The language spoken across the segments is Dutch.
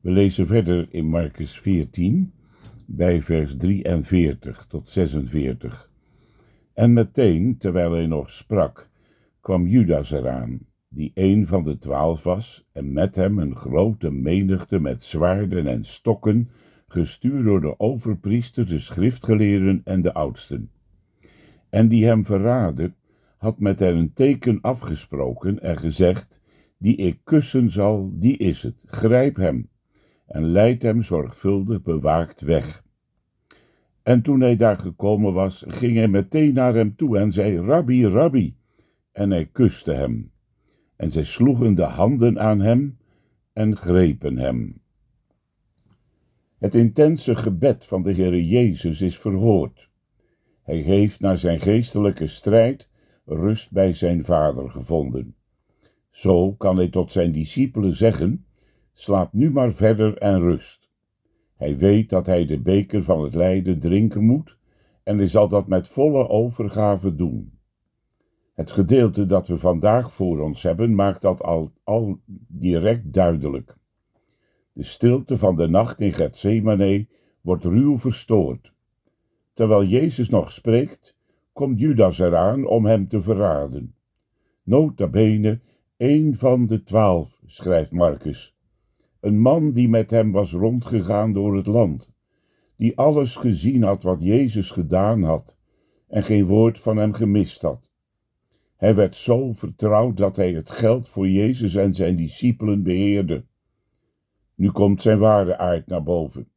We lezen verder in Marcus 14, bij vers 43 tot 46. En meteen, terwijl hij nog sprak, kwam Judas eraan, die een van de twaalf was, en met hem een grote menigte met zwaarden en stokken, gestuurd door de overpriester, de schriftgeleerden en de oudsten. En die hem verraadde, had met hen een teken afgesproken en gezegd, die ik kussen zal, die is het, grijp hem, en leid hem zorgvuldig bewaakt weg. En toen hij daar gekomen was, ging hij meteen naar hem toe en zei, Rabbi, Rabbi, en hij kuste hem. En zij sloegen de handen aan hem en grepen hem. Het intense gebed van de Heer Jezus is verhoord. Hij heeft na zijn geestelijke strijd rust bij zijn Vader gevonden. Zo kan hij tot zijn discipelen zeggen: Slaap nu maar verder en rust. Hij weet dat hij de beker van het lijden drinken moet en hij zal dat met volle overgave doen. Het gedeelte dat we vandaag voor ons hebben maakt dat al, direct duidelijk. De stilte van de nacht in Gethsemane wordt ruw verstoord. Terwijl Jezus nog spreekt, komt Judas eraan om hem te verraden. Nota bene een van de twaalf, schrijft Marcus. Een man die met hem was rondgegaan door het land, die alles gezien had wat Jezus gedaan had en geen woord van hem gemist had. Hij werd zo vertrouwd dat hij het geld voor Jezus en zijn discipelen beheerde. Nu komt zijn ware aard naar boven.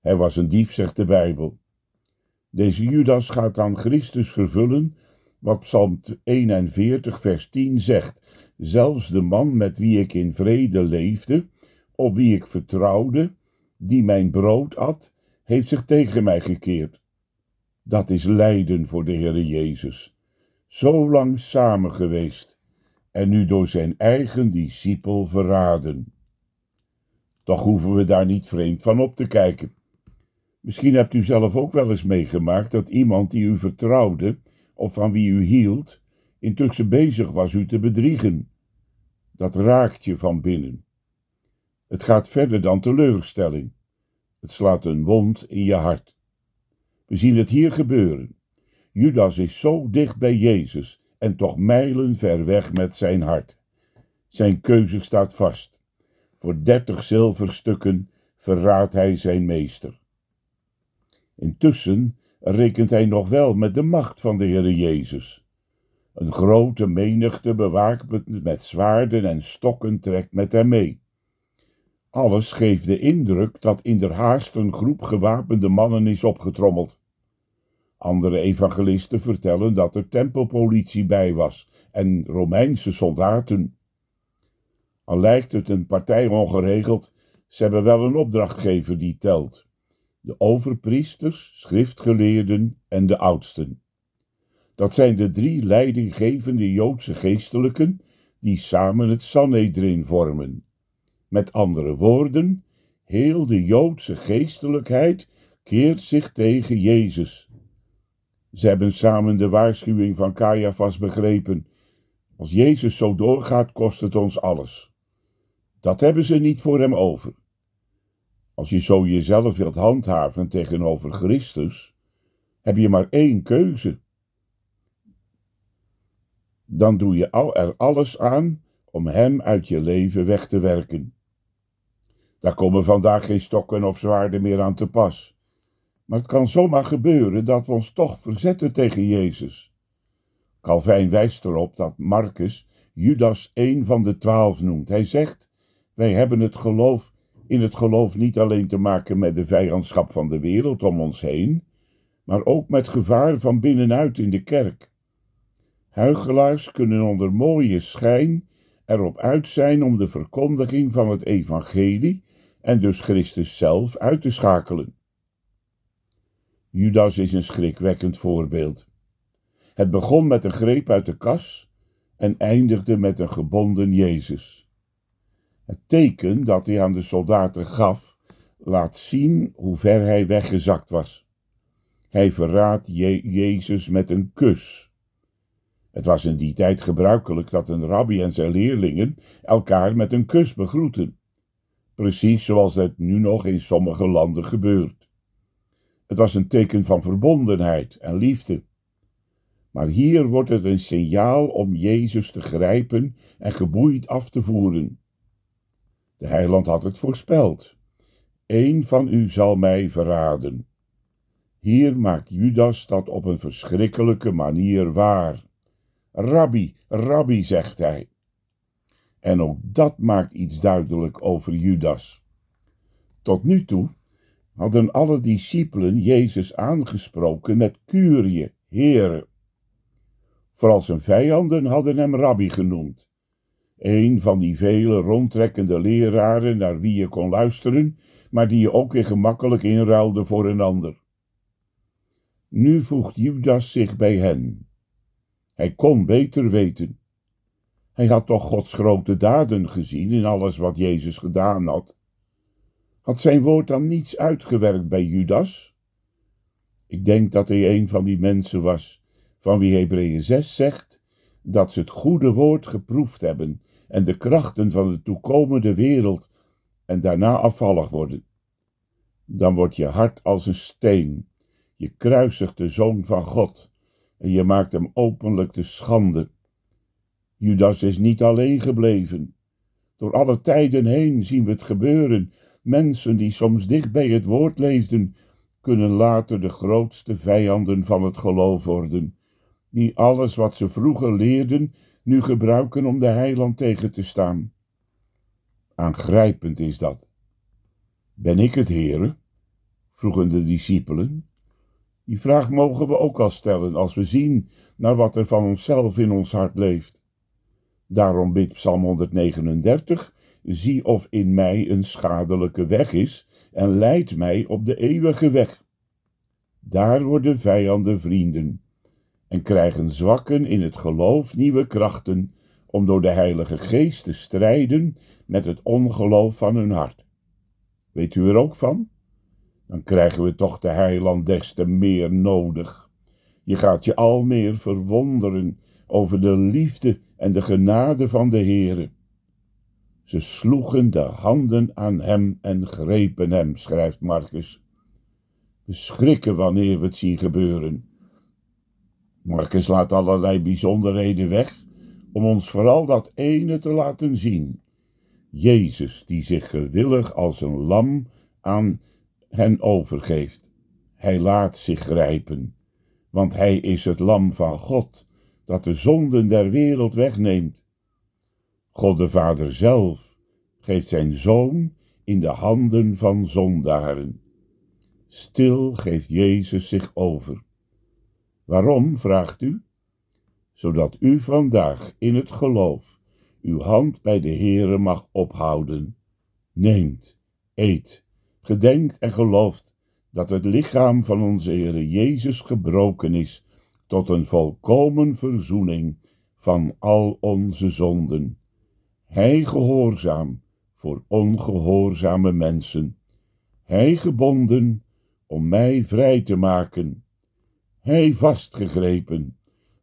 Hij was een dief, zegt de Bijbel. Deze Judas gaat aan Christus vervullen wat Psalm 41, vers 10 zegt. Zelfs de man met wie ik in vrede leefde, op wie ik vertrouwde, die mijn brood at, heeft zich tegen mij gekeerd. Dat is lijden voor de Heere Jezus. Zo lang samen geweest en nu door zijn eigen discipel verraden. Toch hoeven we daar niet vreemd van op te kijken. Misschien hebt u zelf ook wel eens meegemaakt dat iemand die u vertrouwde of van wie u hield, intussen bezig was u te bedriegen. Dat raakt je van binnen. Het gaat verder dan teleurstelling. Het slaat een wond in je hart. We zien het hier gebeuren. Judas is zo dicht bij Jezus en toch mijlen ver weg met zijn hart. Zijn keuze staat vast. Voor dertig zilverstukken verraadt hij zijn meester. Intussen rekent hij nog wel met de macht van de Heere Jezus. Een grote menigte bewaakt met zwaarden en stokken trekt met hem mee. Alles geeft de indruk dat in der haast een groep gewapende mannen is opgetrommeld. Andere evangelisten vertellen dat er tempelpolitie bij was en Romeinse soldaten. Al lijkt het een partij ongeregeld, ze hebben wel een opdrachtgever die telt de overpriesters, schriftgeleerden en de oudsten. Dat zijn de drie leidinggevende Joodse geestelijken die samen het Sanhedrin vormen. Met andere woorden, heel de Joodse geestelijkheid keert zich tegen Jezus. Ze hebben samen de waarschuwing van Caiaphas begrepen. Als Jezus zo doorgaat, kost het ons alles. Dat hebben ze niet voor hem over. Als je zo jezelf wilt handhaven tegenover Christus, heb je maar één keuze. Dan doe je er alles aan om Hem uit je leven weg te werken. Daar komen vandaag geen stokken of zwaarden meer aan te pas. Maar het kan zomaar gebeuren dat we ons toch verzetten tegen Jezus. Calvijn wijst erop dat Marcus Judas een van de twaalf noemt. Hij zegt: Wij hebben het geloof in het geloof niet alleen te maken met de vijandschap van de wereld om ons heen, maar ook met gevaar van binnenuit in de kerk. Huigelaars kunnen onder mooie schijn erop uit zijn om de verkondiging van het evangelie en dus Christus zelf uit te schakelen. Judas is een schrikwekkend voorbeeld. Het begon met een greep uit de kas en eindigde met een gebonden Jezus. Het teken dat hij aan de soldaten gaf, laat zien hoe ver hij weggezakt was. Hij verraadt Jezus met een kus. Het was in die tijd gebruikelijk dat een rabbi en zijn leerlingen elkaar met een kus begroeten. Precies zoals dat nu nog in sommige landen gebeurt. Het was een teken van verbondenheid en liefde. Maar hier wordt het een signaal om Jezus te grijpen en geboeid af te voeren. De heiland had het voorspeld. Eén van u zal mij verraden. Hier maakt Judas dat op een verschrikkelijke manier waar. Rabbi, rabbi, zegt hij. En ook dat maakt iets duidelijk over Judas. Tot nu toe hadden alle discipelen Jezus aangesproken met Curie, Heere. Vooral zijn vijanden hadden hem rabbi genoemd. Een van die vele rondtrekkende leraren naar wie je kon luisteren, maar die je ook weer gemakkelijk inruilde voor een ander. Nu voegt Judas zich bij hen. Hij kon beter weten. Hij had toch Gods grote daden gezien in alles wat Jezus gedaan had. Had zijn woord dan niets uitgewerkt bij Judas? Ik denk dat hij een van die mensen was van wie Hebreeën 6 zegt dat ze het goede woord geproefd hebben en de krachten van de toekomende wereld en daarna afvallig worden. Dan wordt je hart als een steen, je kruisigt de zoon van God en je maakt hem openlijk te schande. Judas is niet alleen gebleven. Door alle tijden heen zien we het gebeuren. Mensen die soms dicht bij het woord leefden, kunnen later de grootste vijanden van het geloof worden die alles wat ze vroeger leerden nu gebruiken om de heiland tegen te staan. Aangrijpend is dat. Ben ik het, heren? vroegen de discipelen. Die vraag mogen we ook al stellen als we zien naar wat er van onszelf in ons hart leeft. Daarom bidt Psalm 139: Zie of in mij een schadelijke weg is en leid mij op de eeuwige weg. Daar worden vijanden vrienden en krijgen zwakken in het geloof nieuwe krachten om door de Heilige Geest te strijden met het ongeloof van hun hart. Weet u er ook van? Dan krijgen we toch de heiland des te meer nodig. Je gaat je al meer verwonderen over de liefde en de genade van de Heere. Ze sloegen de handen aan hem en grepen hem, schrijft Marcus. We schrikken wanneer we het zien gebeuren. Marcus laat allerlei bijzonderheden weg om ons vooral dat ene te laten zien. Jezus die zich gewillig als een lam aan hen overgeeft. Hij laat zich grijpen, want hij is het lam van God dat de zonden der wereld wegneemt. God de Vader zelf geeft zijn zoon in de handen van zondaren. Stil geeft Jezus zich over. Waarom, vraagt u? Zodat u vandaag in het geloof uw hand bij de Heere mag ophouden. Neemt, eet, gedenkt en gelooft dat het lichaam van onze Heere Jezus gebroken is tot een volkomen verzoening van al onze zonden. Hij gehoorzaam voor ongehoorzame mensen, hij gebonden om mij vrij te maken hij vastgegrepen,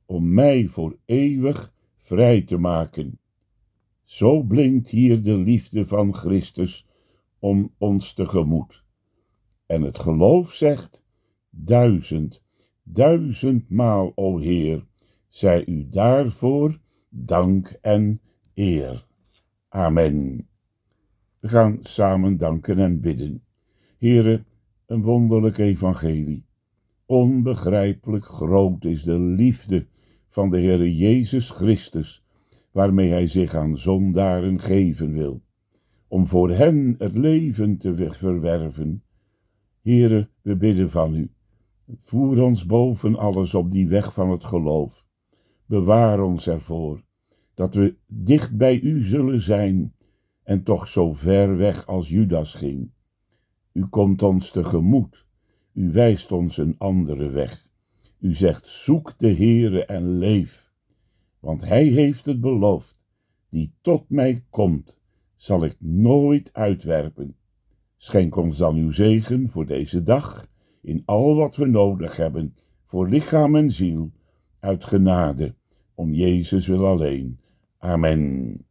om mij voor eeuwig vrij te maken. Zo blinkt hier de liefde van Christus om ons tegemoet. En het geloof zegt, duizend, duizendmaal, o Heer, zij u daarvoor dank en eer. Amen. We gaan samen danken en bidden. Here, een wonderlijk evangelie. Onbegrijpelijk groot is de liefde van de Heere Jezus Christus, waarmee Hij zich aan zondaren geven wil, om voor hen het leven te verwerven. Heere, we bidden van U, voer ons boven alles op die weg van het geloof. Bewaar ons ervoor, dat we dicht bij U zullen zijn en toch zo ver weg als Judas ging. U komt ons tegemoet, u wijst ons een andere weg. U zegt, zoek de Heere en leef, want Hij heeft het beloofd, die tot mij komt, zal ik nooit uitwerpen. Schenk ons dan uw zegen voor deze dag, in al wat we nodig hebben, voor lichaam en ziel, uit genade, om Jezus wil alleen. Amen.